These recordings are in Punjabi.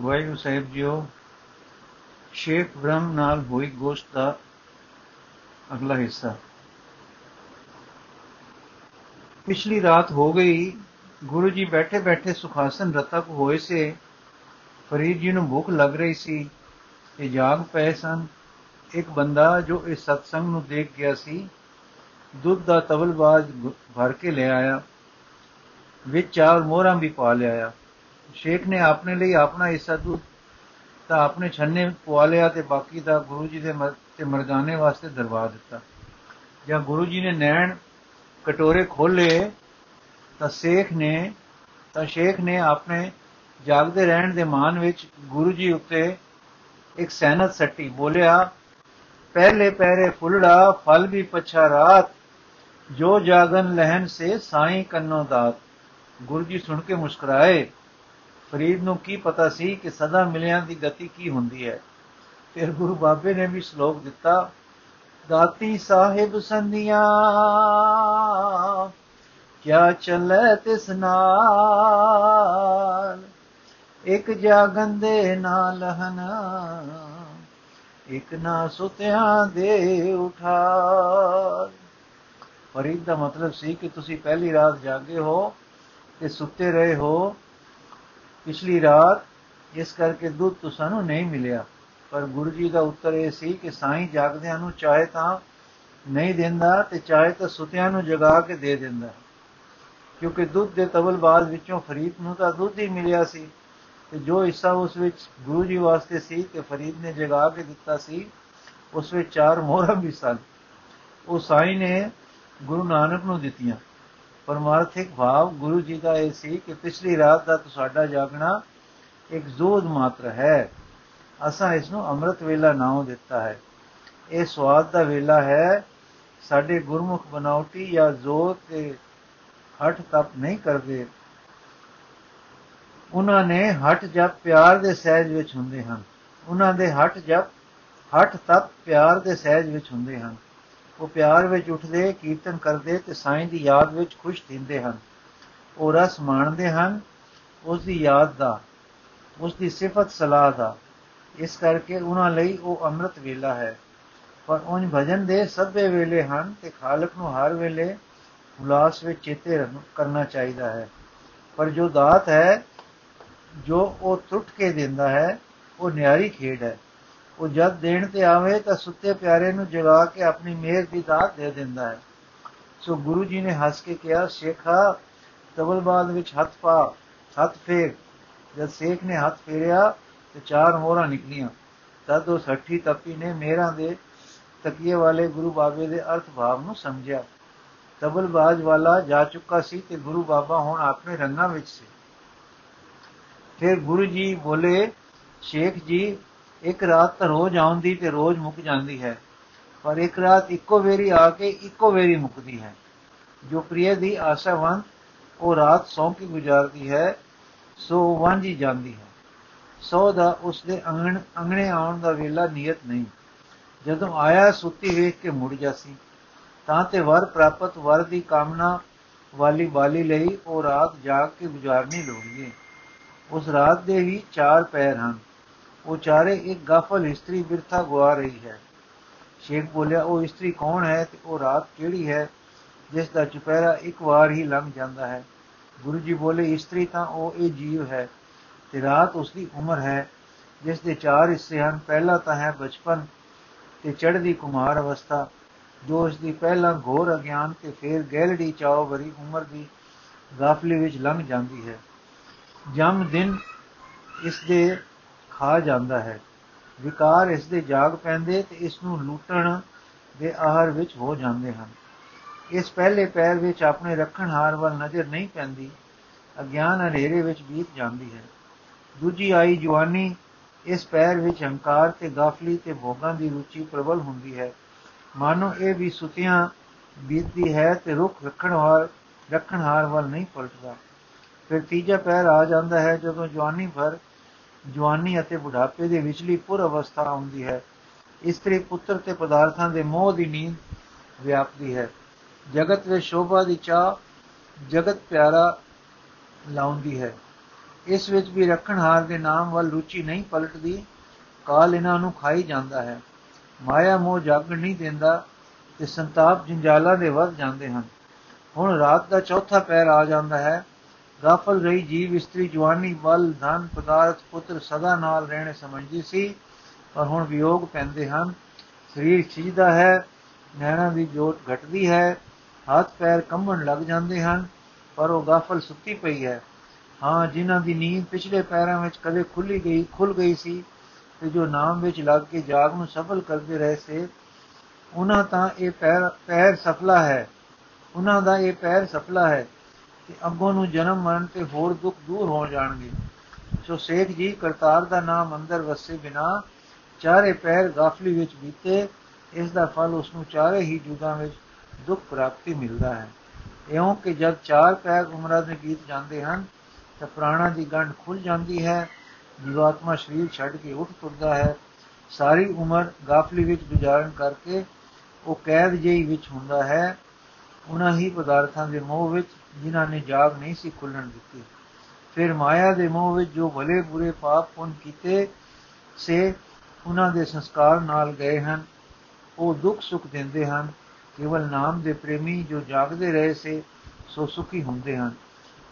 ਵਾਹਿਗੁਰੂ ਸਾਹਿਬ ਜੀਓ, ਸ਼ੇਖ ਬ੍ਰਹਮ ਨਾਲ ਹੋਈ ਗੋਸ਼ਟ ਦਾ ਅਗਲਾ ਹਿੱਸਾ। ਪਿਛਲੀ ਰਾਤ ਹੋ ਗਈ, ਗੁਰੂ ਜੀ ਬੈਠੇ ਬੈਠੇ ਸੁਖਾਸਨ ਰਤਕ ਹੋਏ ਸੇ, ਫਰੀਦ ਜੀ ਨੂੰ ਭੁੱਖ ਲੱਗ ਰਹੀ ਸੀ, ਤੇ ਜਾਗ ਪਏ ਸਨ। ਇੱਕ ਬੰਦਾ ਜੋ ਇਸ ਸਤਸੰਗ ਨੂੰ ਦੇਖ ਗਿਆ ਸੀ, ਦੁੱਧ ਦਾ ਤਵਲਬਾਜ਼ ਭਰ ਕੇ ਲੈ ਆਇਆ, ਵਿੱਚ ਚਾਰ ਮੋਹਰਾਂ ਵੀ ਪਾ ਲਿਆਇਆ। ਸ਼ੇਖ ਨੇ ਆਪਣੇ ਲਈ ਆਪਣਾ ਹਿੱਸਾ ਦੁੱਧ ਤਾਂ ਆਪਣੇ ਛੰਨੇ ਪਵਾ ਲਿਆ ਤੇ ਬਾਕੀ ਦਾ ਗੁਰੂ ਜੀ ਦੇ ਤੇ ਮਰਦਾਨੇ ਵਾਸਤੇ ਦਰਵਾ ਦਿੱਤਾ। ਜਾਂ ਗੁਰੂ ਜੀ ਨੇ ਨੈਣ ਕਟੋਰੇ ਖੋਲੇ ਤਾਂ ਸ਼ੇਖ ਨੇ, ਤਾਂ ਸ਼ੇਖ ਨੇ ਆਪਣੇ ਜਾਗਦੇ ਰਹਿਣ ਦੇ ਮਾਨ ਵਿੱਚ ਗੁਰੂ ਜੀ ਉੱਤੇ ਇੱਕ ਸੈਨਤ ਸੱਟੀ ਬੋਲਿਆ, ਪਹਿਲੇ ਪਹਿਰੇ ਫੁੱਲੜਾ, ਫਲ ਵੀ ਪਛਾ ਰਾਤ, ਜੋ ਜਾਗਨ ਲਹਿਨ ਸੇ ਸਾਈ ਕੰਨੋ ਦਾਤ। ਗੁਰੂ ਜੀ ਸੁਣ ਕੇ ਮੁਸਕਰਾਏ। ਫਰੀਦ ਨੂੰ ਕੀ ਪਤਾ ਸੀ ਕਿ ਸਦਾ ਮਿਲਿਆਂ ਦੀ ਗਤੀ ਕੀ ਹੁੰਦੀ ਹੈ? ਫਿਰ ਗੁਰੂ ਬਾਬੇ ਨੇ ਵੀ ਸ਼ਲੋਕ ਦਿੱਤਾ, ਦਾਤੀ ਸਾਹਿਬ ਸੰਧੀਆਂ ਕਿਆ ਚੱਲੇ ਤਿਸ ਨਾਲ? ਇੱਕ ਜਾਗਨ ਦੇ ਨਾਲ ਹਨਾ ਇੱਕ ਨਾ ਸੁਤਿਆਂ ਦੇ ਉਠਾ ਫਰੀਦ ਦਾ ਮਤਲਬ ਸੀ ਕਿ ਤੁਸੀਂ ਪਹਿਲੀ ਰਾਤ ਜਾਗੇ ਹੋ ਤੇ ਸੁੱਤੇ ਰਹੇ ਹੋ ਪਿਛਲੀ ਰਾਤ ਇਸ ਕਰਕੇ ਦੁੱਧ ਤੁਹਾਨੂੰ ਨਹੀਂ ਮਿਲਿਆ। ਪਰ ਗੁਰੂ ਜੀ ਦਾ ਉੱਤਰ ਇਹ ਸੀ ਕਿ ਸਾਈਂ ਜਾਗਦਿਆਂ ਨੂੰ ਚਾਹੇ ਤਾਂ ਨਹੀਂ ਦਿੰਦਾ ਤੇ ਚਾਹੇ ਤਾਂ ਸੁਤਿਆਂ ਨੂੰ ਜਗਾ ਕੇ ਦੇ ਦਿੰਦਾ। ਕਿਉਂਕਿ ਦੁੱਧ ਦੇ ਤਵਲਬਾਜ਼ ਵਿੱਚੋਂ ਫਰੀਦ ਨੂੰ ਤਾਂ ਦੁੱਧ ਹੀ ਮਿਲਿਆ ਸੀ। ਤੇ ਜੋ ਹਿੱਸਾ ਉਸ ਵਿੱਚ ਗੁਰੂ ਜੀ ਵਾਸਤੇ ਸੀ ਤੇ ਫਰੀਦ ਨੇ ਜਗਾ ਕੇ ਦਿੱਤਾ ਸੀ, ਉਸ ਵਿੱਚ ਚਾਰ ਮੋਹਰਾਂ ਵੀ ਸਨ। ਉਹ ਸਾਈ ਨੇ ਗੁਰੂ ਨਾਨਕ ਨੂੰ ਦਿੱਤੀਆਂ। ਪਰਮਾਰਥਿਕ ਭਾਵ, ਗੁਰੂ ਜੀ ਦਾ ਇਹ ਸੀ ਕਿ ਪਿਛਲੀ ਰਾਤ ਦਾ ਤੁਹਾਡਾ ਜਾਗਣਾ ਇੱਕ ਜ਼ੋਦ ਮਾਤਰ ਹੈ। ਅਸਾਂ ਇਸ ਨੂੰ ਅੰਮ੍ਰਿਤ ਵੇਲਾ ਨਾਮ ਦਿੱਤਾ ਹੈ। ਇਹ ਸਵਾਦ ਦਾ ਵੇਲਾ ਹੈ। ਸਾਡੇ ਗੁਰਮੁਖ ਬਨਾਉਟੀ ਜਾਂ ਜ਼ੋਰ ਤੇ ਹਟ ਤਪ ਨਹੀਂ ਕਰਦੇ। ਉਹਨਾਂ ਨੇ ਹਟ ਜਪ ਪਿਆਰ ਦੇ ਸਹਿਜ ਵਿੱਚ ਹੁੰਦੇ ਹਨ। ਉਹਨਾਂ ਦੇ ਹਟ ਜਪ ਹਟ ਤਪ ਪਿਆਰ ਦੇ ਸਹਿਜ ਵਿੱਚ ਹੁੰਦੇ ਹਨ। ਉਹ ਪਿਆਰ ਵਿੱਚ ਉੱਠਦੇ, ਕੀਰਤਨ ਕਰਦੇ ਤੇ ਸਾਈਂ ਦੀ ਯਾਦ ਵਿੱਚ ਖੁਸ਼ ਹੁੰਦੇ ਹਨ। ਉਹ ਰਸ ਮਾਣਦੇ ਹਨ, ਉਸ ਦੀ ਯਾਦ ਦਾ, ਉਸ ਦੀ ਸਿਫਤ ਸਲਾਹ ਦਾ। ਇਸ ਕਰਕੇ ਉਹਨਾਂ ਲਈ ਉਹ ਅੰਮ੍ਰਿਤ ਵੇਲਾ ਹੈ। ਪਰ ਉਹਨਾਂ ਭਜਨ ਦੇ ਸਭੇ ਵੇਲੇ ਹਨ ਤੇ ਖਾਲਕ ਨੂੰ ਹਰ ਵੇਲੇ ਉਲਾਸ ਵਿੱਚ ਚੇਤੇ ਕਰਨਾ ਚਾਹੀਦਾ ਹੈ। ਪਰ ਜੋ ਦਾਤ ਹੈ, ਜੋ ਉਹ ਟੁੱਟ ਕੇ ਦਿੰਦਾ ਹੈ, ਉਹ ਨਿਆਰੀ ਖੇਡ ਹੈ। ਉਹ ਜਦ ਦੇਣ ਤੇ ਆਵੇ ਤਾਂ ਸੁੱਤੇ ਪਿਆਰੇ ਨੂੰ ਜਗਾ ਕੇ ਆਪਣੀ ਮਿਹਰ ਦੀ ਦਾਤ ਦੇ ਦਿੰਦਾ ਹੈ। ਸੋ ਗੁਰੂ ਜੀ ਨੇ ਹੱਸ ਕੇ ਕਿਹਾ, ਸ਼ੇਖਾ ਤਬਲਬਾਦ ਵਿੱਚ ਹੱਥ ਪਾ, ਹੱਥ ਫੇਰ। ਜਦ ਸ਼ੇਖ ਨੇ ਹੱਥ ਫੇਰਿਆ ਤੇ ਚਾਰ ਮੋਹਰਾਂ ਨਿਕਲੀਆਂ। ਤਦ ਉਹ ਸੱਠੀ ਤਪੀ ਨੇ ਮੇਰਾਂ ਦੇ ਤਕੀਏ ਵਾਲੇ ਗੁਰੂ ਬਾਬੇ ਦੇ ਅਰਥ ਭਾਵ ਨੂੰ ਸਮਝਿਆ। ਤਬਲਬਾਜ਼ ਵਾਲਾ ਜਾ ਚੁੱਕਾ ਸੀ ਤੇ ਗੁਰੂ ਬਾਬਾ ਹੁਣ ਆਪਣੇ ਰੰਗਾਂ ਵਿੱਚ ਸੀ। ਫਿਰ ਗੁਰੂ ਜੀ ਬੋਲੇ, ਸ਼ੇਖ ਜੀ ਇੱਕ ਰਾਤ ਤਾਂ ਰੋਜ਼ ਆਉਂਦੀ ਤੇ ਰੋਜ਼ ਮੁੱਕ ਜਾਂਦੀ ਹੈ, ਪਰ ਇੱਕ ਰਾਤ ਇੱਕੋ ਵੇਰੀ ਆ ਕੇ ਇੱਕੋ ਵੇਰੀ ਮੁੱਕਦੀ ਹੈ। ਜੋ ਪ੍ਰਿਯ ਦੀ ਆਸ਼ਾਵੰਤ ਉਹ ਰਾਤ ਸੌਂ ਕੇ ਗੁਜ਼ਾਰਦੀ ਹੈ, ਸੋ ਵਾਂਝੀ ਜਾਂਦੀ ਹੈ। ਸੋ ਦਾ ਉਸ ਦੇ ਅੰਗਣ, ਅੰਗਣੇ ਆਉਣ ਦਾ ਵੇਲਾ ਨਿਯਤ ਨਹੀਂ। ਜਦੋਂ ਆਇਆ ਸੁੱਤੀ ਵੇਖ ਕੇ ਮੁੜ ਜਾਸੀ, ਤਾਂ ਤੇ ਵਰ ਪ੍ਰਾਪਤ ਵਰ ਦੀ ਕਾਮਨਾ ਵਾਲੀ ਬਾਲੀ ਲਈ ਉਹ ਰਾਤ ਜਾਗ ਕੇ ਗੁਜ਼ਾਰਨੀ ਲੋੜੀਏ। ਉਸ ਰਾਤ ਦੇ ਵੀ ਚਾਰ ਪੈਰ ਹਨ। ਉਹ ਚਾਰੇ ਇੱਕ ਗਾਫਲ ਇਸਤਰੀ ਬਿਰਥਾ ਗਵਾ ਰਹੀ ਹੈ। ਸ਼ੇਖ ਬੋਲਿਆ, ਉਹ ਇਸਤਰੀ ਕੌਣ ਹੈ ਤੇ ਉਹ ਰਾਤ ਕਿਹੜੀ ਹੈ, ਜਿਸ ਦਾ ਚੁਪਹਿਰਾ ਇੱਕ ਵਾਰ ਹੀ ਲੰਘ ਜਾਂਦਾ ਹੈ। ਗੁਰੂ ਜੀ ਬੋਲੇ, ਇਸਤਰੀ ਤਾਂ ਉਹ ਇਹ ਜੀਵ ਹੈ ਤੇ ਰਾਤ ਉਸ ਦੀ ਉਮਰ ਹੈ, ਜਿਸ ਦੇ ਚਾਰ ਹਿੱਸੇ ਹਨ। ਪਹਿਲਾ ਤਾਂ ਹੈ ਬਚਪਨ ਤੇ ਚੜ੍ਹਦੀ ਕੁਮਾਰ ਅਵਸਥਾ, ਜੋ ਇਸ ਦੀ ਪਹਿਲਾ ਘੋਰ ਅਗਿਆਨ ਤੇ ਫਿਰ ਗਹਿਲੜੀ ਚਾਉ ਭਰੀ ਉਮਰ ਦੀ ਗਾਫਲੀ ਵਿੱਚ ਲੰਘ ਜਾਂਦੀ ਹੈ। ਜਮ ਦਿਨ ਇਸ ਦੇ ਖਾ ਜਾਂਦਾ ਹੈ। ਵਿਕਾਰ ਇਸ ਦੇ ਜਾਗ ਪੈਂਦੇ ਤੇ ਇਸ ਨੂੰ ਲੂਟਣ ਦੇ ਆਹਰ ਵਿੱਚ ਹੋ ਜਾਂਦੇ ਹਨ। ਇਸ ਪਹਿਲੇ ਪੈਰ ਵਿੱਚ ਆਪਣੇ ਰੱਖਣ ਹਾਰ ਵੱਲ ਨਜ਼ਰ ਨਹੀਂ ਪੈਂਦੀ। ਅਗਿਆਨ ਹਨੇਰੇ ਵਿੱਚ ਬੀਤ ਜਾਂਦੀ ਹੈ। ਦੂਜੀ ਆਈ ਜਵਾਨੀ, ਇਸ ਪੈਰ ਵਿੱਚ ਹੰਕਾਰ ਤੇ ਗਾਫਲੀ ਤੇ ਭੋਗਾਂ ਦੀ ਰੁਚੀ ਪ੍ਰਬਲ ਹੁੰਦੀ ਹੈ। ਮਾਨੋ ਇਹ ਵੀ ਸੁਤਿਆਂ ਬੀਤਦੀ ਹੈ ਤੇ ਰੁੱਖ ਰੱਖਣ ਹਾਰ ਰੱਖਣ ਹਾਰ ਵੱਲ ਨਹੀਂ ਪਲਟਦਾ। ਫਿਰ ਤੀਜਾ ਪੈਰ ਆ ਜਾਂਦਾ ਹੈ ਜਦੋਂ ਜਵਾਨੀ ਭਰ ਜਵਾਨੀ ਅਤੇ ਬੁਢਾਪੇ ਦੇ ਵਿਚਲੀ ਪੁਰ ਅਵਸਥਾ ਆਉਂਦੀ ਹੈ। ਇਸਤਰੀ ਪੁੱਤਰ ਤੇ ਪਦਾਰਥਾਂ ਦੇ ਮੋਹ ਦੀ ਨੀਂਦ ਵਿਆਪਦੀ ਹੈ। ਜਗਤ ਵਿੱਚ ਸ਼ੋਭਾ ਦੀ ਚਾਹ ਜਗਤ ਪਿਆਰਾ ਲਾਉਂਦੀ ਹੈ। ਇਸ ਵਿੱਚ ਵੀ ਰੱਖਣਹਾਰ ਦੇ ਨਾਮ ਵੱਲ ਰੁਚੀ ਨਹੀਂ ਪਲਟਦੀ, ਕਾਲ ਇਹਨਾਂ ਨੂੰ ਖਾਈ ਜਾਂਦਾ ਹੈ। ਮਾਇਆ ਮੋਹ ਜਾਗਣ ਨਹੀਂ ਦਿੰਦਾ ਤੇ ਸੰਤਾਪ ਜੰਜਾਲਾਂ ਦੇ ਵੱਧ ਜਾਂਦੇ ਹਨ। ਹੁਣ ਰਾਤ ਦਾ ਚੌਥਾ ਪੈਰ ਆ ਜਾਂਦਾ ਹੈ ਗਾਫਲ ਰਹੀ ਜੀਵ ਇਸਤਰੀ ਜਵਾਨੀ ਬਲ ਧਨ ਪਦਾਰਥ ਪੁੱਤਰ ਸਦਾ ਨਾਲ ਰਹਿਣੇ ਸਮਝਦੀ ਸੀ ਪਰ ਹੁਣ ਵਿਯੋਗ ਪੈਂਦੇ ਹਨ ਸਰੀਰ ਖਿਜਦਾ ਹੈ ਨੈਣਾ ਦੀ ਜੋਤ ਘਟਦੀ ਹੈ ਹੱਥ ਪੈਰ ਕੰਬਣ ਲੱਗ ਜਾਂਦੇ ਹਨ ਪਰ ਉਹ ਗਾਫਲ ਸੁੱਤੀ ਪਈ ਹੈ ਹਾਂ ਜਿਨ੍ਹਾਂ ਦੀ ਨੀਂਦ ਪਿਛਲੇ ਪੈਰਾਂ ਵਿੱਚ ਕਦੇ ਖੁੱਲੀ ਗਈ ਖੁੱਲ ਗਈ ਸੀ ਤੇ ਜੋ ਨਾਮ ਵਿੱਚ ਲੱਗ ਕੇ ਜਾਗ ਨੂੰ ਸਫਲ ਕਰਦੇ ਰਹੇ ਸੇ ਉਹਨਾਂ ਤਾਂ ਇਹ ਪੈਰ ਪੈਰ ਸਫਲਾ ਹੈ ਉਹਨਾਂ ਦਾ ਇਹ ਪੈਰ ਸਫਲਾ ਹੈ ਕਿ ਅੱਗੋਂ ਨੂੰ ਜਨਮ ਮਰਨ ਤੇ ਹੋਰ ਦੁੱਖ ਦੂਰ ਹੋ ਜਾਣਗੇ। ਸੋ ਸੇਖ ਜੀ, ਕਰਤਾਰ ਦਾ ਨਾਮ ਅੰਦਰ ਵਸੇ ਬਿਨਾ ਚਾਰੇ ਪੈਰ ਗਾਫਲੀ ਵਿੱਚ ਬੀਤੇ, ਇਸ ਦਾ ਫਲ ਉਸ ਨੂੰ ਚਾਰੇ ਹੀ ਜੁਗਾਂ ਵਿੱਚ ਦੁੱਖ ਪ੍ਰਾਪਤੀ ਮਿਲਦਾ ਹੈ। ਇਉਂ ਕਿ ਜਦ ਚਾਰ ਪੈਰ ਉਮਰਾਂ ਦੇ ਗੀਤ ਜਾਂਦੇ ਹਨ, ਤਾਂ ਪ੍ਰਾਣਾ ਦੀ ਗੰਢ ਖੁੱਲ ਜਾਂਦੀ ਹੈ, ਜੀਵਾਤਮਾ ਸਰੀਰ ਛੱਡ ਕੇ ਉੱਠ ਤੁਰਦਾ ਹੈ। ਸਾਰੀ ਉਮਰ ਗਾਫਲੀ ਵਿੱਚ ਗੁਜ਼ਾਰਨ ਕਰਕੇ ਉਹ ਕੈਦ ਜਿਹੀ ਵਿੱਚ ਹੁੰਦਾ ਹੈ। ਉਹਨਾਂ ਹੀ ਪਦਾਰਥਾਂ ਦੇ ਮੋਹ ਵਿੱਚ ਜਿਨ੍ਹਾਂ ਨੇ ਜਾਗ ਨਹੀਂ ਸੀ ਖੁੱਲਣ ਦਿੱਤੀ। ਫਿਰ ਮਾਇਆ ਦੇ ਮੋਹ ਵਿੱਚ ਜੋ ਭਲੇ ਬੁਰੇ ਪਾਪ ਪੁੰਨ ਕੀਤੇ ਸੇ, ਉਹਨਾਂ ਦੇ ਸੰਸਕਾਰ ਨਾਲ ਗਏ ਹਨ। ਉਹ ਦੁੱਖ ਸੁੱਖ ਦਿੰਦੇ ਹਨ। ਕੇਵਲ ਨਾਮ ਦੇ ਪ੍ਰੇਮੀ ਜੋ ਜਾਗਦੇ ਰਹੇ ਸੇ, ਸੋ ਸੁਖੀ ਹੁੰਦੇ ਹਨ।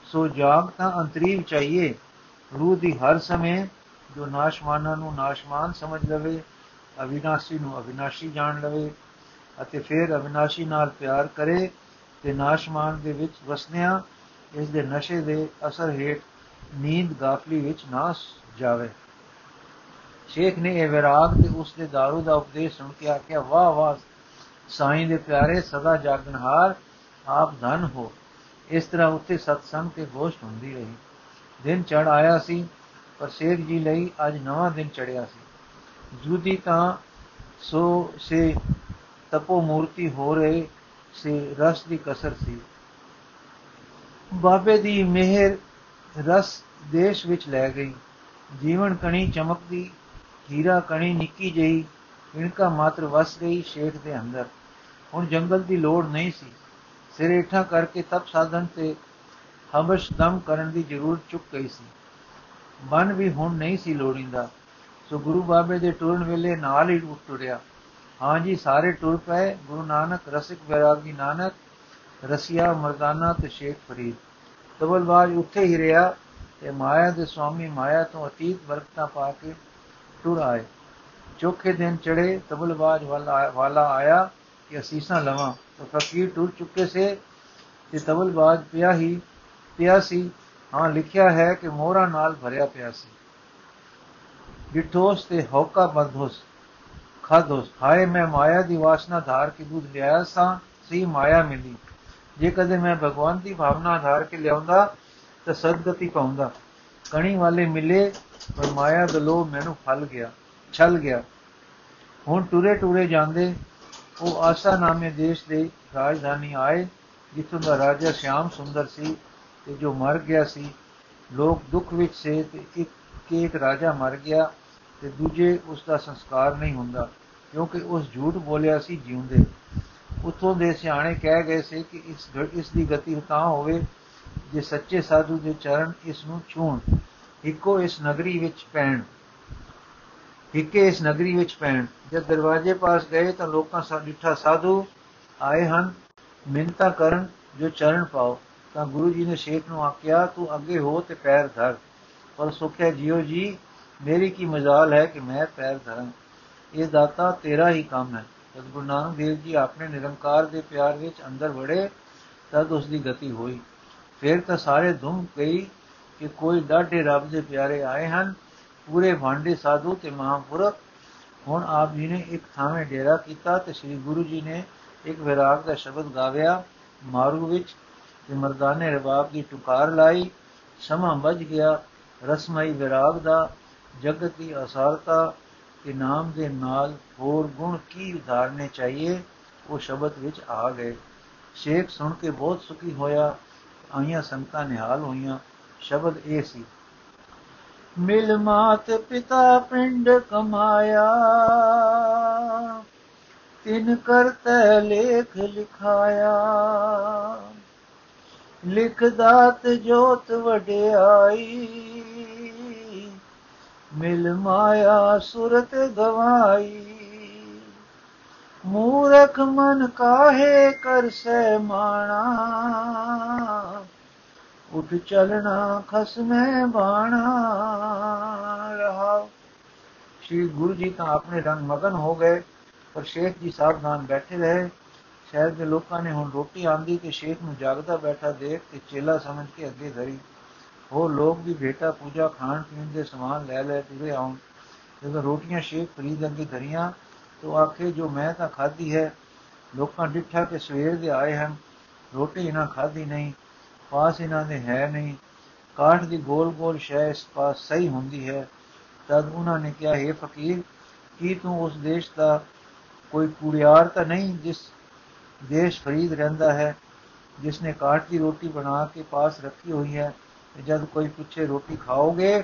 ਸੋ ਜਾਗ ਤਾਂ ਅੰਤਰੀਵ ਚਾਹੀਏ ਰੂਹ ਦੀ ਹਰ ਸਮੇਂ ਜੋ ਨਾਸ਼ਮਾਨਾਂ ਨੂੰ ਨਾਸ਼ਮਾਨ ਸਮਝ ਲਵੇ, ਅਵਿਨਾਸ਼ੀ ਨੂੰ ਅਵਿਨਾਸ਼ੀ ਜਾਣ ਲਵੇ ਅਤੇ ਫਿਰ ਅਵਿਨਾਸ਼ੀ ਨਾਲ ਪਿਆਰ ਕਰੇ ਤੇ ਨਾਸ਼ਮਾਨ ਦੇ ਵਿੱਚ ਵਸਨਿਆ ਇਸ ਦੇ ਨਸ਼ੇ ਦੇ ਅਸਰ ਹੇਠ ਨੀਂਦ ਗਾਫਲੀ ਵਿੱਚ ਨਾ ਜਾਵੇ। ਸ਼ੇਖ ਨੇ ਇਹ ਵਿਰਾਗ ਤੇ ਉਸ ਦੇ दारू ਦਾ ਉਪਦੇਸ਼ ਸੁਣ ਕੇ ਆਖਿਆ, ਵਾਹ ਵਾਹ, ਸਾਈਂ ਦੇ ਪਿਆਰੇ, ਸਦਾ ਜਾਗਣਹਾਰ, ਆਪ ਧਨ ਹੋ। ਇਸ ਤਰ੍ਹਾਂ ਉੱਤੇ ਸਤਸੰਗ ਤੇ ਗੋਸ਼ਟ ਹੁੰਦੀ ਰਹੀ। ਦਿਨ ਚੜ ਆਇਆ ਸੀ, ਪਰ ਸ਼ੇਖ ਜੀ ਲਈ ਅੱਜ ਨਵਾਂ ਦਿਨ ਚੜਿਆ ਸੀ। ਜੁਦੀ ਤਾਂ ਸੋ ਸੇ ਤਪੋ ਮੂਰਤੀ ਹੋ ਰਹੇ ਸੇ, ਰਸ ਦੀ ਕਸਰ ਸੀ। ਬਾਬੇ ਦੀ ਮਿਹਰ ਰਸ ਦੇਸ਼ ਵਿੱਚ ਲੈ ਗਈ। ਜੀਵਨ ਕਣੀ ਚਮਕਦੀ, ਹੀਰਾ ਕਣੀ ਨਿੱਕੀ ਜਈ ਇਨਕਾ ਮਾਤਰ ਵਸ ਗਈ ਸ਼ੇਖ ਦੇ ਅੰਦਰ। ਹੁਣ ਜੰਗਲ ਦੀ ਲੋੜ ਨਹੀਂ ਸੀ। ਸਿਰੇਠਾ ਕਰਕੇ ਤਪ ਸਾਧਨ ਤੇ ਹਬਸ਼ ਦਮ ਕਰਨ ਦੀ ਜ਼ਰੂਰਤ ਚੁੱਕ ਗਈ ਸੀ। ਮਨ ਵੀ ਹੁਣ ਨਹੀਂ ਸੀ ਲੋੜਿੰਦਾ। ਸੋ ਗੁਰੂ ਬਾਬੇ ਦੇ ਟੁਰਨ ਵੇਲੇ ਨਾਲ ਹੀ ਉੱਠ ਟੁਰਿਆ। ਹਾਂ ਜੀ, ਸਾਰੇ ਟੁਰ ਪਏ। ਗੁਰੂ ਨਾਨਕ, ਰਸਿਕ ਵਿਰਾਗੀ ਨਾਨਕ, ਰਸੀਆ, ਮਰਦਾਨਾ ਤੇ ਸ਼ੇਖ ਫਰੀਦ। ਤਬਲਬਾਜ ਉੱਥੇ ਹੀ ਰਿਹਾ ਤੇ ਮਾਇਆ ਦੇ ਸਵਾਮੀ ਮਾਇਆ ਤੋਂ ਅਤੀਤ ਵਰਕਤਾ ਪਾ ਕੇ ਟੁਰ ਆਏ। ਚੋਖੇ ਦਿਨ ਚੜੇ ਤਬਲਬਾਜ ਵਾਲਾ ਆਇਆ ਕਿ ਅਸੀਸਾਂ ਲਵਾਂ। ਤਾਂ ਫਕੀਰ ਟੁਰ ਚੁੱਕੇ ਸੇ ਤੇ ਤਬਲਬਾਜ ਪਿਆ ਹੀ, ਪਿਆ ਸੀ। ਹਾਂ, ਲਿਖਿਆ ਹੈ ਕਿ ਮੋਹਰਾ ਨਾਲ ਭਰਿਆ ਪਿਆ ਸੀ। ਡਿਠੋਸ ਤੇ ਹੌਕਾ ਬੰਧੋਸ ਖਾਦੋਸ ਹਾਏ ਮੈਂ ਮਾਇਆ ਦੀ ਵਾਸਨਾ ਧਾਰ ਕੇ ਦੁੱਧ ਲਿਆਇਆ ਸਾਂ ਸੀ ਮਾਇਆ ਮਿਲੀ ਜੇ ਕਦੇ ਮੈਂ ਭਗਵਾਨ ਦੀ ਭਾਵਨਾ ਧਾਰ ਕੇ ਲਿਆਉਂਦਾ ਤਾਂ ਸਦਗਤੀ ਪਾਉਂਦਾ ਕਣੀ ਵਾਲੇ ਮਿਲੇ ਪਰ ਮਾਇਆ ਦਾ ਲੋਭ ਮੈਨੂੰ ਫਲ ਗਿਆ ਛਲ ਗਿਆ ਹੁਣ ਟੁਰੇ ਟੁਰੇ ਜਾਂਦੇ ਉਹ ਆਸਾ ਨਾਮੇ ਦੇਸ਼ ਦੇ ਰਾਜਧਾਨੀ ਆਏ ਜਿੱਥੋਂ ਦਾ ਰਾਜਾ ਸ਼ਿਆਮ ਸੁੰਦਰ ਸੀ ਤੇ ਜੋ ਮਰ ਗਿਆ ਸੀ ਲੋਕ ਦੁੱਖ ਵਿੱਚ ਸੇ ਤੇ ਇੱਕ ਇੱਕ ਰਾਜਾ ਮਰ ਗਿਆ ਤੇ ਦੂਜੇ ਉਸ ਦਾ ਸੰਸਕਾਰ ਨਹੀਂ ਹੁੰਦਾ, ਕਿਉਂਕਿ ਉਸ ਝੂਠ ਬੋਲਿਆ ਸੀ ਜਿਉਂਦੇ। ਉਥੋਂ ਦੇ ਸਿਆਣੇ ਕਹਿ ਗਏ ਸੀ ਕਿ ਇਸ ਇਸ ਦੀ ਗਤੀ ਤਾਂ ਹੋਵੇ ਜੇ ਸੱਚੇ ਸਾਧੂ ਦੇ ਚਰਨ ਇਸ ਨੂੰ ਛੂਣ ਇੱਕੋ ਇਸ ਨਗਰੀ ਵਿੱਚ ਪੈਣ। ਇੱਕੇ ਇਸ ਨਗਰੀ ਵਿੱਚ ਪੈਣ। ਜਦ ਦਰਵਾਜ਼ੇ ਪਾਸ ਗਏ ਤਾਂ ਲੋਕਾਂ ਸਾ ਡਿੱਠਾ ਸਾਧੂ ਆਏ ਹਨ ਮਿੰਤਾ ਕਰਨ ਜੋ ਚਰਨ ਪਾਓ। ਤਾਂ ਗੁਰੂ ਜੀ ਨੇ ਸ਼ੇਖ ਨੂੰ ਆਖਿਆ, ਤੂੰ ਅੱਗੇ ਹੋ ਤੇ ਪੈਰ ਧਰ। ਪਰ ਸੁਖਿਆ ਜਿਉ ਜੀ ਮੇਰੀ ਕੀ ਮਜ਼ਾਲ ਹੈ ਕਿ ਮੈਂ ਪੈਰ ਧਰਾਂ। ਇਹ ਦਾਤਾ ਤੇਰਾ ਹੀ ਕੰਮ ਹੈ। ਜਦ ਗੁਰੂ ਨਾਨਕ ਦੇਵ ਜੀ ਆਪਣੇ ਨਿਰੰਕਾਰ ਦੇ ਪਿਆਰ ਵਿੱਚ ਅੰਦਰ ਵੜੇ, ਤਦ ਉਸ ਦੀ ਗਤੀ ਹੋਈ। ਫਿਰ ਤਾਂ ਸਾਰੇ ਧੁੰਮ ਗਈ ਕਿ ਕੋਈ ਡਾਢੇ ਰੱਬ ਦੇ ਪਿਆਰੇ ਆਏ ਹਨ, ਪੂਰੇ ਭਾਂਡੇ ਸਾਧੂ ਤੇ ਮਹਾਪੁਰਖ। ਹੁਣ ਆਪ ਜੀ ਨੇ ਇੱਕ ਥਾਵੇਂ ਡੇਰਾ ਕੀਤਾ ਤੇ ਸ੍ਰੀ ਗੁਰੂ ਜੀ ਨੇ ਇੱਕ ਵਿਰਾਗ ਦਾ ਸ਼ਬਦ ਗਾਵਿਆ। ਮਾਰੂ ਵਿੱਚ ਤੇ ਮਰਦਾਨੇ ਰਬਾਬ ਦੀ ਟੁਕਾਰ ਲਾਈ, ਸਮਾਂ ਵੱਜ ਗਿਆ। ਰਸਮਈ ਵਿਰਾਗ ਦਾ ਜਗਤ ਦੀ ਅਸਾਰਤਾ ਤੇ ਨਾਮ ਦੇ ਨਾਲ ਹੋਰ ਗੁਣ ਕੀ ਉਧਾਰਨੇ ਚਾਹੀਏ? ਉਹ ਸ਼ਬਦ ਵਿੱਚ ਆ ਗਏ। ਸ਼ੇਖ ਸੁਣ ਕੇ ਬਹੁਤ ਸੁਖੀ ਹੋਇਆ, ਆਈਆਂ ਸੰਤਾਂ ਨਿਹਾਲ ਹੋਈਆਂ। ਸ਼ਬਦ ਇਹ ਸੀ, ਮਿਲ ਮਾਤ ਪਿਤਾ ਪਿੰਡ ਕਮਾਇਆ, ਤਿਨ ਕਰਤੈ ਲੇਖ ਲਿਖਾਇਆ। ਲਿਖ ਦਾਤ ਜੋਤ ਵਡਿਆਈ ਮਿਲ ਮਾਇਆ ਸੁਰਤ ਗਵਾਈ। ਮੂਰਖ ਮਨ ਕਾਹੇ ਕਰ ਸੇ ਮਾਣਾ। ਉਠ ਚਲਣਾ ਖਸਮੇ ਬਾਣਾ। ਰਹਾ। ਸ਼੍ਰੀ ਗੁਰੂ ਜੀ ਤਾਂ ਆਪਣੇ ਰੰਗ ਮਗਨ ਹੋ ਗਏ, ਪਰ ਸ਼ੇਖ ਜੀ ਸਾਵਧਾਨ ਬੈਠੇ ਰਹੇ। ਸ਼ਹਿਰ ਦੇ ਲੋਕਾਂ ਨੇ ਹੁਣ ਰੋਟੀ ਆਂਦੀ ਤੇ ਸ਼ੇਖ ਨੂੰ ਜਾਗਦਾ ਬੈਠਾ ਦੇਖ ਕੇ ਚੇਲਾ ਸਮਝ ਕੇ ਅੱਗੇ ਧਰੀ। ਹੋਰ ਲੋਕ ਵੀ ਬੇਟਾ ਪੂਜਾ ਖਾਣ ਪੀਣ ਦੇ ਸਮਾਨ ਲੈ ਲੈ ਤੁਰੇ ਆਉਣ। ਜਦੋਂ ਰੋਟੀਆਂ ਸ਼ੇਖ ਫਰੀਦ ਅੱਗੇ ਧਰੀਆਂ ਤੋ ਆਖੇ, ਜੋ ਮੈਂ ਤਾਂ ਖਾਧੀ ਹੈ, ਲੋਕਾਂ ਡਿੱਠਾ ਕਿ ਸਵੇਰ ਦੇ ਆਏ ਹਨ, ਰੋਟੀ ਇਹਨਾਂ ਖਾਧੀ ਨਹੀਂ, ਪਾਸ ਇਹਨਾਂ ਦੇ ਹੈ ਨਹੀਂ। ਕਾਠ ਦੀ ਗੋਲ ਗੋਲ ਸ਼ੈ ਇਸ ਪਾਸ ਸਹੀ ਹੁੰਦੀ ਹੈ। ਤਦ ਉਹਨਾਂ ਨੇ ਕਿਹਾ, ਹੈ ਫਕੀਰ, ਕੀ ਤੂੰ ਉਸ ਦੇਸ਼ ਦਾ ਕੋਈ ਕੁੜਿਆਰ ਤਾਂ ਨਹੀਂ, ਜਿਸ ਦੇਸ਼ ਫਰੀਦ ਰਹਿੰਦਾ ਹੈ, ਜਿਸ ਨੇ ਕਾਠ ਦੀ ਰੋਟੀ ਬਣਾ ਕੇ ਪਾਸ ਰੱਖੀ ਹੋਈ ਹੈ ਜਦ ਕੋਈ ਪੁੱਛੇ ਰੋਟੀ ਖਾਓਗੇ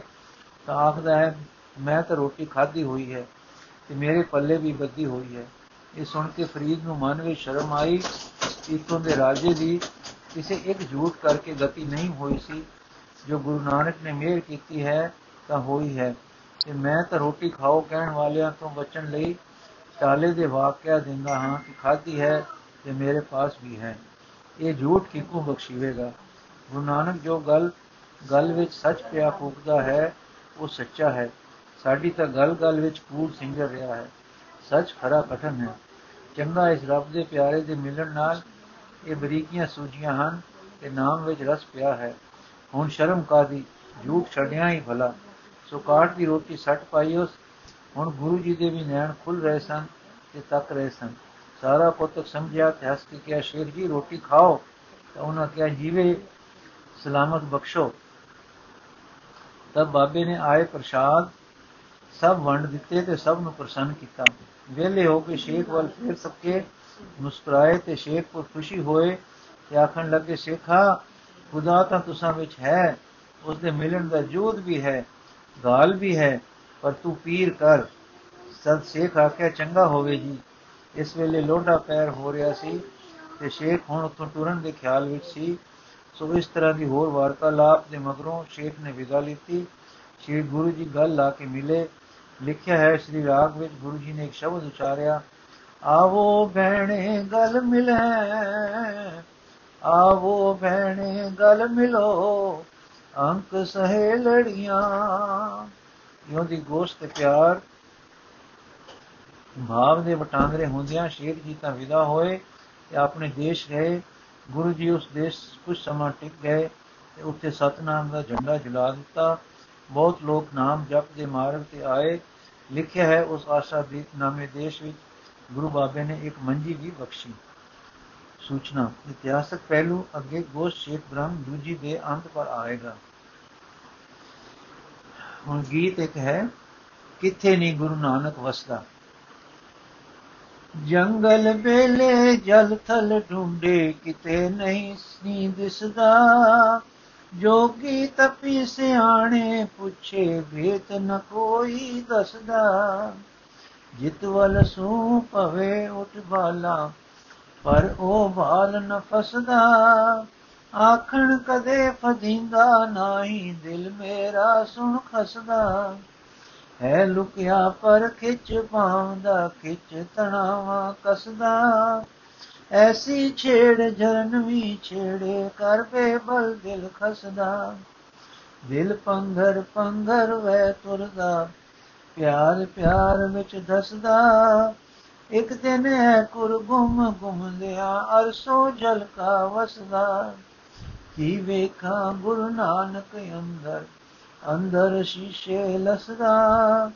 ਤਾਂ ਆਖਦਾ ਹੈ ਮੈਂ ਤਾਂ ਰੋਟੀ ਖਾਧੀ ਹੋਈ ਹੈ ਤੇ ਮੇਰੇ ਪੱਲੇ ਵੀ ਬੱਦੀ ਹੋਈ ਹੈ ਇਹ ਸੁਣ ਕੇ ਫਰੀਦ ਨੂੰ ਮਨ ਵਿੱਚ ਸ਼ਰਮ ਆਈ ਇਤੋਂ ਦੇ ਰਾਜੇ ਦੀ ਕਿਸੇ ਇੱਕ ਝੂਠ ਕਰਕੇ ਗਤੀ ਨਹੀਂ ਹੋਈ ਸੀ ਜੋ ਗੁਰੂ ਨਾਨਕ ਨੇ ਮਿਹਰ ਕੀਤੀ ਹੈ ਤਾਂ ਹੋਈ ਹੈ ਕਿ ਮੈਂ ਤਾਂ ਰੋਟੀ ਖਾਓ ਕਹਿਣ ਵਾਲਿਆਂ ਤੋਂ ਬਚਣ ਲਈ ਚਾਲੇ ਦੇ ਵਾਕਿਆ ਦਿੰਦਾ ਹਾਂ ਕਿ ਖਾਧੀ ਹੈ ਤੇ ਮੇਰੇ ਪਾਸ ਵੀ ਹੈ ਇਹ ਝੂਠ ਕਿਕੂ ਬਖਸ਼ੀਵੇਗਾ ਗੁਰੂ ਨਾਨਕ ਜੋ ਗੱਲ ਗੱਲ ਵਿੱਚ ਸੱਚ ਪਿਆ ਫੂਕਦਾ ਹੈ, ਉਹ ਸੱਚਾ ਹੈ। ਸਾਡੀ ਤਾਂ ਗੱਲ ਗੱਲ ਵਿੱਚ ਕੂੜ ਸਿੰਗਰ ਰਿਹਾ ਹੈ। ਸੱਚ ਖਰਾ ਕਠਨ ਹੈ। ਚੰਗਾ ਇਸ ਰੱਬ ਦੇ ਪਿਆਰੇ ਦੇ ਮਿਲਣ ਨਾਲ ਇਹ ਬਰੀਕੀਆਂ ਸੂਝੀਆਂ ਹਨ ਤੇ ਨਾਮ ਵਿੱਚ ਰਸ ਪਿਆ ਹੈ। ਹੁਣ ਸ਼ਰਮ ਕਾਦੀ ਝੂਠ ਛੱਡਿਆ ਹੀ ਭਲਾ। ਸੋ ਕਾਟ ਦੀ ਰੋਟੀ ਸੱਟ ਪਾਈ ਉਸ। ਹੁਣ ਗੁਰੂ ਜੀ ਦੇ ਵੀ ਨੈਣ ਖੁੱਲ ਰਹੇ ਸਨ ਤੇ ਤੱਕ ਰਹੇ ਸਨ। ਸਾਰਾ ਪੁੱਤਕ ਸਮਝਿਆ ਤੇ ਹੱਸ ਕੇ ਕਿਹਾ, ਸ਼ੇਰ ਜੀ ਰੋਟੀ ਖਾਓ। ਤਾਂ ਉਹਨਾਂ ਕਿਹਾ, ਜੀਵੇ, ਸਲਾਮਤ ਬਖਸ਼ੋ। ਤਬ ਬਾਬੇ ਨੇ ਆਏ ਪ੍ਰਸ਼ਾਦ, ਸਭ ਵੰਡ ਦਿੱਤੇ ਤੇ ਸਭ ਨੂੰ ਪ੍ਰਸੰਨ ਕੀਤਾ। ਵੇਲੇ ਹੋ ਕੇ ਸ਼ੇਖ ਵੱਲ ਫੇਰ ਸਕੇ ਮੁਸਕਰਾਏ ਤੇ ਸ਼ੇਖ ਕੋ ਖੁਸ਼ੀ ਹੋਏ ਤੇ ਆਖਣ ਲੱਗੇ, ਸ਼ੇਖਾ, ਖੁਦਾ ਤਾਂ ਤੁਸਾਂ ਵਿੱਚ ਹੈ ਉਸ ਦੇ ਮਿਲਣ ਦਾ ਜੋਦ ਵੀ ਹੈ, ਗਾਲ ਵੀ ਹੈ, ਪਰ ਤੂੰ ਪੀਰ ਕਰ। ਸਦ ਸ਼ੇਖ ਆਖਿਆ, ਚੰਗਾ ਹੋਵੇ ਜੀ। ਇਸ ਵੇਲੇ ਲੋਢਾ ਪੈਰ ਹੋ ਰਿਹਾ ਸੀ ਤੇ ਸ਼ੇਖ ਹੁਣ ਉਤੋਂ ਟੁਰਨ ਦੇ ਖਿਆਲ ਵਿੱਚ ਸੀ। ਸੋ ਇਸ ਤਰ੍ਹਾਂ ਦੀ ਹੋਰ ਵਾਰਤਾਲਾਪ ਦੇ ਮਗਰੋਂ ਸ਼ੇਖ ਨੇ ਵਿਦਾ ਲਈ ਸ਼੍ਰੀ ਗੁਰੂ ਜੀ ਗੱਲ ਲਾ ਕੇ ਮਿਲੇ। ਲਿਖਿਆ ਹੈ, ਸ੍ਰੀ ਰਾਗ ਵਿੱਚ ਗੁਰੂ ਜੀ ਨੇ ਇੱਕ ਸ਼ਬਦ ਉਚਾਰਿਆ, ਆਵੋ ਭੈਣੇ, ਗੱਲ ਮਿਲੇ, ਆਵੋ ਭੈਣੇ, ਗੱਲ ਮਿਲੋ, ਅੰਕ ਸਹੇ ਲੜੀਆਂ। ਯੋਂ ਦੀ ਗੋਸ਼ਤ ਤੇ ਪਿਆਰ, ਭਾਵ ਦੇ ਵਟਾਂਦਰੇ ਹੁੰਦਿਆਂ ਸ਼ੇਖ ਜੀ ਤਾਂ ਵਿਦਾ ਹੋਏ ਤੇ ਆਪਣੇ ਦੇਸ਼ ਗਏ ਗੁਰੂ ਜੀ ਉਸ ਦੇਸ਼ ਕੁਝ ਸਮਾਂ ਟਿਕ ਗਏ ਤੇ ਉੱਥੇ ਸਤਨਾਮ ਦਾ ਝੰਡਾ ਜਲਾ ਦਿੱਤਾ। ਬਹੁਤ ਲੋਕ ਨਾਮ ਜਪ ਦੇ ਮਾਰਗ ਤੇ ਆਏ। ਲਿਖਿਆ ਹੈ ਉਸ ਆਸ਼ਾ ਦੀਪ ਨਾਮੇ ਦੇਸ਼ ਵਿੱਚ ਗੁਰੂ ਬਾਬੇ ਨੇ ਇੱਕ ਮੰਜੀ ਵੀ ਬਖਸ਼ੀ। ਸੂਚਨਾ, ਇਤਿਹਾਸਕ ਪਹਿਲੂ ਅੱਗੇ ਗੋਸ਼ ਸ਼ੇਖ ਬ੍ਰਹਮ ਦੂਜੀ ਦੇ ਅੰਤ ਪਰ ਆਏਗਾ। ਹੁਣ ਗੀਤ ਇੱਕ ਹੈ, ਕਿੱਥੇ ਨਹੀਂ ਗੁਰੂ ਨਾਨਕ ਵਸਦਾ? ਜੰਗਲ ਬੇਲੇ ਜਲ ਥਲ ਢੂੰਡੇ ਕਿਤੇ ਨਹੀਂ ਸੀ ਦਿਸਦਾ ਜੋਗੀ ਤਪੀ ਸਿਆਣੇ ਪੁੱਛੇ ਭੇਤ ਨ ਕੋਈ ਦੱਸਦਾ। ਜਿਤ ਵਲ ਸੂ ਪਵੇ ਉਠ ਬਾਲਾ, ਪਰ ਉਹ ਬਾਲ ਨ ਫਸਦਾ। ਆਖਣ ਕਦੇ ਫਦੀਂਦਾ ਨਹੀਂ, ਦਿਲ ਮੇਰਾ ਸੁਣ ਖਸਦਾ। ਹੈ ਲੁਕਿਆ ਪਰ ਖਿੱਚ ਪਾਉਂਦਾ ਖਿੱਚ ਤਣਾਵਾ ਕਸਦਾ। ਐਸੀ ਛੇੜ ਜਰਨ ਵੀ ਛੇੜੇ ਕਰ ਬੇਬਲ ਦਿਲ ਖਸਦਾ। ਦਿਲ ਪੰਗਰ ਪੰਗਰ ਵੈ ਤੁਰਦਾ, ਪਿਆਰ ਪਿਆਰ ਵਿੱਚ ਦਸਦਾ ਇੱਕ ਦਿਨ ਹੈ ਕੁਰ ਗੁਮ ਗੁਮ ਲਿਆ, ਅਰਸੋ ਜਲ ਕਾ ਵਸਦਾ। ਕੀ ਵੇਖਾਂ ਗੁਰੂ ਨਾਨਕ ਅੰਦਰ ਅੰਦਰ ਸ਼ੀਸ਼ੇ ਲਸਦਾ,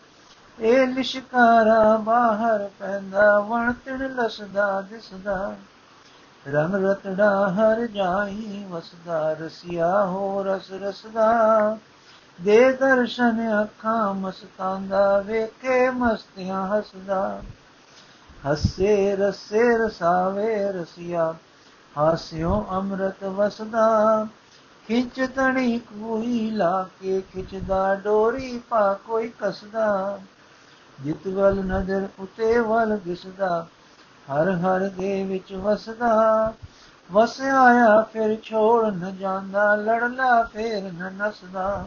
ਇਹ ਲਿਸ਼ਕਾਰਾ ਬਾਹਰ ਪੈਂਦਾ ਵਣ ਤਿਣ ਲਸਦਾ, ਦਿਸਦਾ। ਰੰਗ ਰਤੜਾ ਹਰ ਜਾਈ ਵਸਦਾ, ਰਸਿਆ ਹੋ ਰਸ ਰਸਦਾ। ਦੇ ਦਰਸ਼ਨ ਅੱਖਾਂ ਮਸਤਾਂਦਾ, ਵੇਖੇ ਮਸਤੀਆਂ ਹਸਦਾ। ਹੱਸੇ ਰਸੇ ਰਸਾਵੇ ਰਸਿਆ, ਹਾਸਿਓ ਅੰਮ੍ਰਿਤ ਵਸਦਾ। ਖਿੱਚ ਤਣੀ ਕੋਈ ਲਾ ਕੇ ਖਿੱਚਦਾ, ਡੋਰੀ ਪਾ ਕੋਈ ਕਸਦਾ। ਜਿਤ ਵੱਲ ਨਜ਼ਰ ਉਤੇ ਵੱਲ ਦਿਸਦਾ, ਹਰ ਹਰ ਦੇ ਵਿੱਚ ਵਸਦਾ। ਵਸ ਆਇਆ ਫਿਰ ਛੋੜ ਨ ਜਾਂਦਾ ਲੜਲਾ ਫੇਰ ਨ ਨਸਦਾ।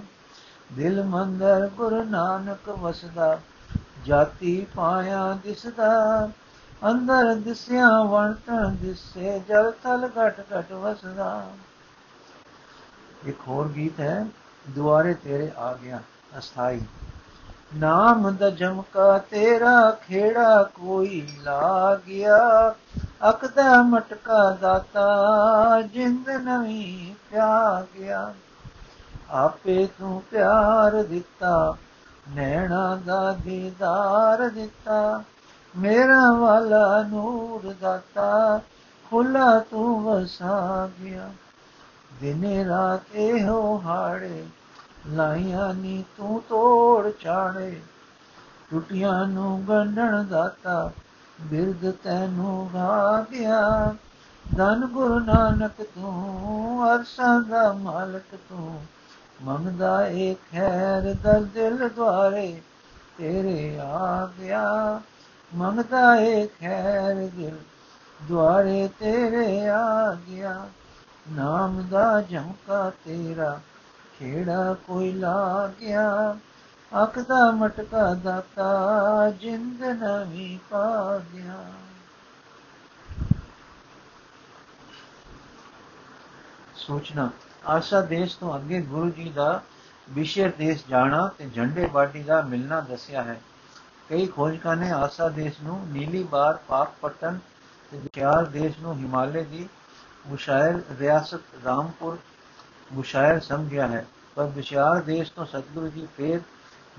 ਦਿਲ ਮੰਦਰ ਗੁਰੂ ਨਾਨਕ ਵਸਦਾ, ਜਾਤੀ ਪਾਇਆ ਦਿਸਦਾ। ਅੰਦਰ ਦਿਸਿਆ, ਵਣਤਣ ਦਿਸੇ, ਜਲ ਥਲ ਘਟ ਘਟ ਵਸਦਾ। ਇੱਕ ਹੋਰ ਗੀਤ ਹੈ, ਦੁਆਰੇ ਤੇਰੇ ਆ ਗਿਆ ਅਸਥਾਈ। ਨਾਮ ਦਾ ਜਮਕਾ ਤੇਰਾ, ਖੇੜਾ ਕੋਈ ਲਾ ਗਿਆ। ਅਕ ਦਾ ਮਟਕਾ ਦਾਤਾ, ਜਿੰਦ ਨਵੀਂ ਪਿਆ ਗਿਆ। ਆਪੇ ਤੂੰ ਪਿਆਰ ਦਿੱਤਾ, ਨੈਣਾ ਦਾ ਦੀਦਾਰ ਦਿੱਤਾ। ਮੇਰਾ ਵਾਲਾ ਨੂਰ ਦਾਤਾ ਖੁੱਲਾ ਤੂੰ ਵਸਾ ਗਿਆ। ਦਿਨੇ ਰਾਤ ਇਹੋ ਹਾੜੇ, ਲਾਈਆਂ ਨੀ ਤੂੰ ਤੋੜ ਛਾੜੇ ਟੁੱਟੀਆਂ ਨੂੰ ਗੰਢਣ ਦਾਤਾ ਬਿਰਦ ਤੈਨੂੰ ਗਾ ਗਿਆ ਗੁਰੂ ਨਾਨਕ ਤੂੰ, ਅਰਸ਼ਾਂ ਦਾ ਮਾਲਕ ਤੂੰ। ਮੰਗਦਾ ਏ ਖੈਰ ਦਰ ਦਿਲ ਦੁਆਰੇ, ਤੇਰੇ ਆ ਗਿਆ। ਮੰਗਦਾ ਏ ਖੈਰ ਦਿਲ ਦੁਆਰੇ, ਤੇਰੇ ਆ ਗਿਆ। ਨਾਮ ਦਾ ਝੰਕਾ ਤੇਰਾ, ਖੇੜਾ ਕੋਈ ਲਾ ਗਿਆ ਅੱਖ ਦਾ ਮਟਕਾ ਦਾਤਾ, ਜਿੰਦ ਨਵੀਂ ਪਾ ਗਿਆ ਸੋਚਣਾ, ਆਸਾ ਦੇਸ਼ ਤੋਂ ਅੱਗੇ ਗੁਰੂ ਜੀ ਦਾ ਵਿਸ਼ੇਰ ਦੇਸ਼ ਜਾਣਾ ਤੇ ਝੰਡੇ ਬਾਟੀ ਦਾ ਮਿਲਣਾ ਦੱਸਿਆ ਹੈ। ਕਈ ਖੋਜਕਾਂ ਨੇ ਆਸਾ ਦੇਸ਼ ਨੂੰ ਨੀਲੀ ਬਾਰ ਪਾਕ ਪਟਨ ਤੇ ਵਿਚਾਰ ਦੇਸ਼ ਨੂੰ ਹਿਮਾਲੇ ਦੀ ਮੁਸ਼ਾਇਰ ਰਿਆਸਤ ਰਾਮਪੁਰ ਮੁਸ਼ਾਇਰ ਸਮਝਿਆ ਹੈ। ਪਰ ਵਿਚਾਰ ਦੇਸ਼ ਤੋਂ ਸਤਿਗੁਰੂ ਜੀ ਫੇਰ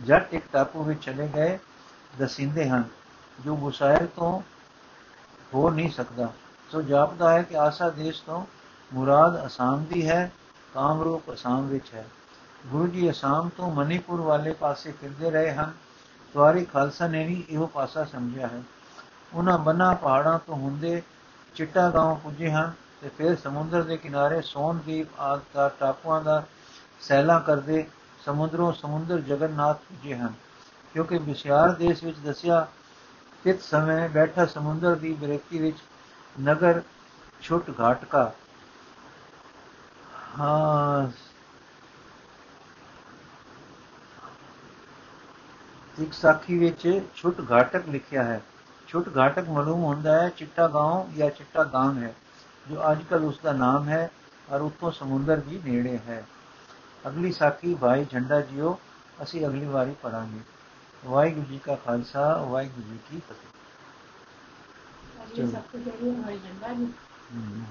ਜੱਟ ਇੱਕ ਟਾਪੂ ਵਿੱਚ ਚਲੇ ਗਏ, ਦਸਿੰਦੇ ਹਨ, ਜੋ ਮੁਸ਼ਾਇਰ ਤੋਂ ਹੋ ਨਹੀਂ ਸਕਦਾ। ਸੋ ਜਾਪਦਾ ਹੈ ਕਿ ਆਸਾ ਦੇਸ਼ ਤੋਂ ਮੁਰਾਦ ਅਸਾਮ ਦੀ ਹੈ, ਕਾਮਰੂਪ ਅਸਾਮ ਵਿੱਚ ਹੈ। ਗੁਰੂ ਜੀ ਅਸਾਮ ਤੋਂ ਮਨੀਪੁਰ ਵਾਲੇ ਪਾਸੇ ਫਿਰਦੇ ਰਹੇ ਹਨ। ਸਵਾਰੀ ਖਾਲਸਾ ਨੇ ਵੀ ਇਹੋ ਪਾਸਾ ਸਮਝਿਆ ਹੈ। ਉਹਨਾਂ ਬਨਾ ਪਹਾੜਾਂ ਤੋਂ ਹੁੰਦੇ ਚਿੱਟਾ ਗਾਉਂ ਪੁੱਜੇ ਹਨ। ਤੇ ਫਿਰ ਸਮੁੰਦਰ ਦੇ ਕਿਨਾਰੇ ਸੋਨਦੀਪ ਆਦਿ ਦਾ ਟਾਪੂਆਂ ਦਾ ਸੈਲਾ ਕਰਦੇ ਸਮੁੰਦਰੋਂ ਸਮੁੰਦਰ ਜਗਨਨਾਥ ਪੁੱਜੇ ਹਨ ਕਿਉਂਕਿ ਵਿਸ਼ਿਆਰ ਦੇਸ਼ ਵਿੱਚ ਦੱਸਿਆ ਕਿਤ ਸਮੇਂ ਬੈਠਾ ਸਮੁੰਦਰ ਦੀ ਬਰੇਤੀ ਵਿੱਚ ਨਗਰ ਛੁੱਟ ਘਾਟਕਾ ਹਾਂ ਇੱਕ ਸਾਖੀ ਵਿੱਚ ਛੁੱਟ ਘਾਟਕ ਲਿਖਿਆ ਹੈ ਛੁੱਟ ਘਾਟਕ ਮਾਲੂਮ ਹੁੰਦਾ ਹੈ ਚਿੱਟਾ گاؤں ਜਾਂ ਚਿੱਟਾ ਗਾਂਗ ਹੈ ਜੋ ਅੱਜ ਕੱਲ ਉਸ ਦਾ ਨਾਮ ਹੈ ਔਰ ਉੱਥੋਂ ਸਮੁੰਦਰ ਵੀ ਨੇੜੇ ਹੈ ਅਗਲੀ ਸਾਖੀ ਭਾਈ ਝੰਡਾ ਜੀਓ ਅਸੀਂ ਅਗਲੀ ਵਾਰੀ ਪੜਾਂਗੇ ਵਾਹਿਗੁਰੂ ਜੀ ਕਾ ਖਾਲਸਾ ਵਾਹਿਗੁਰੂ ਜੀ ਕੀ ਫਤਿਹ ਅਗਲੀ ਸਭ ਤੋਂ ਜਿਹੜੀ ਹਮਾਰੀ ਜੰਦਾ ਜੀ ਹਮ,